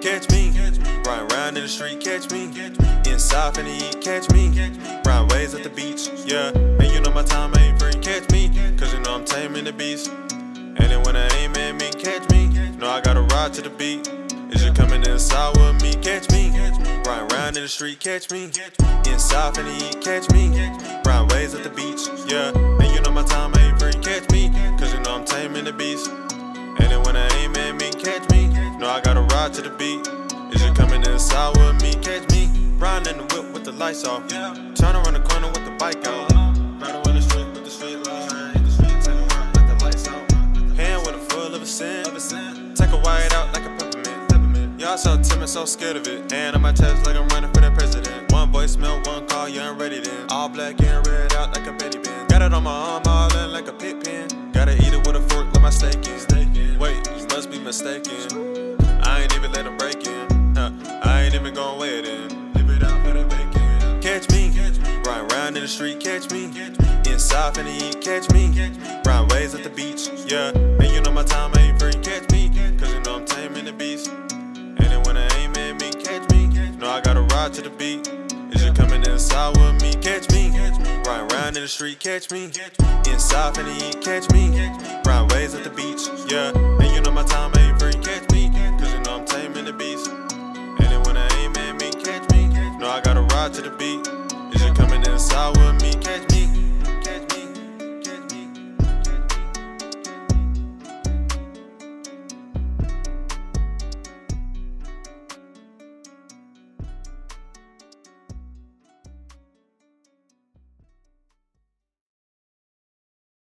catch me. Riding around in the street, catch me. Inside finna eat, catch me. Ride waves at the beach, yeah. And you know my time ain't free, catch me. Cause you know I'm taming the beast. And then when I aim at me, catch me. Know I gotta ride to the beat. Is you coming inside with me? Catch me. Riding around in the street, catch me. Inside finna eat, catch me. Ride waves at the beach, yeah. And you know my time ain't free, catch me. Cause you know I'm taming the beast. I gotta the beat. Is you coming inside with me? Catch me. Riding in the whip with the lights off. Turn around the corner with the bike out. Riding on the street with the street out. Hand with a full of a cent. Take a white out like a peppermint. Y'all so timid, so scared of it. And on my chest like I'm running for the president. One voicemail, one call, you ain't ready then. All black and red out like a Betty Bin. Got it on my arm, all in like a pit pin. Gotta eat it with a fork, like my steak in. Wait, you must be mistaken. Even gon' weigh it in. It out for the bacon. Catch me, riding around in the street, catch me. Inside finna eat, catch me. Ride waves at the beach, yeah. And you know my time ain't free, catch me. Cause you know I'm taming the beast. And then when I aim at me, catch me. Know I gotta ride to the beat. Is you coming inside with me? Catch me. Riding around in the street, catch me. Inside finna eat, catch me. Ride waves at the beach, yeah. the beat. Is you coming inside with me?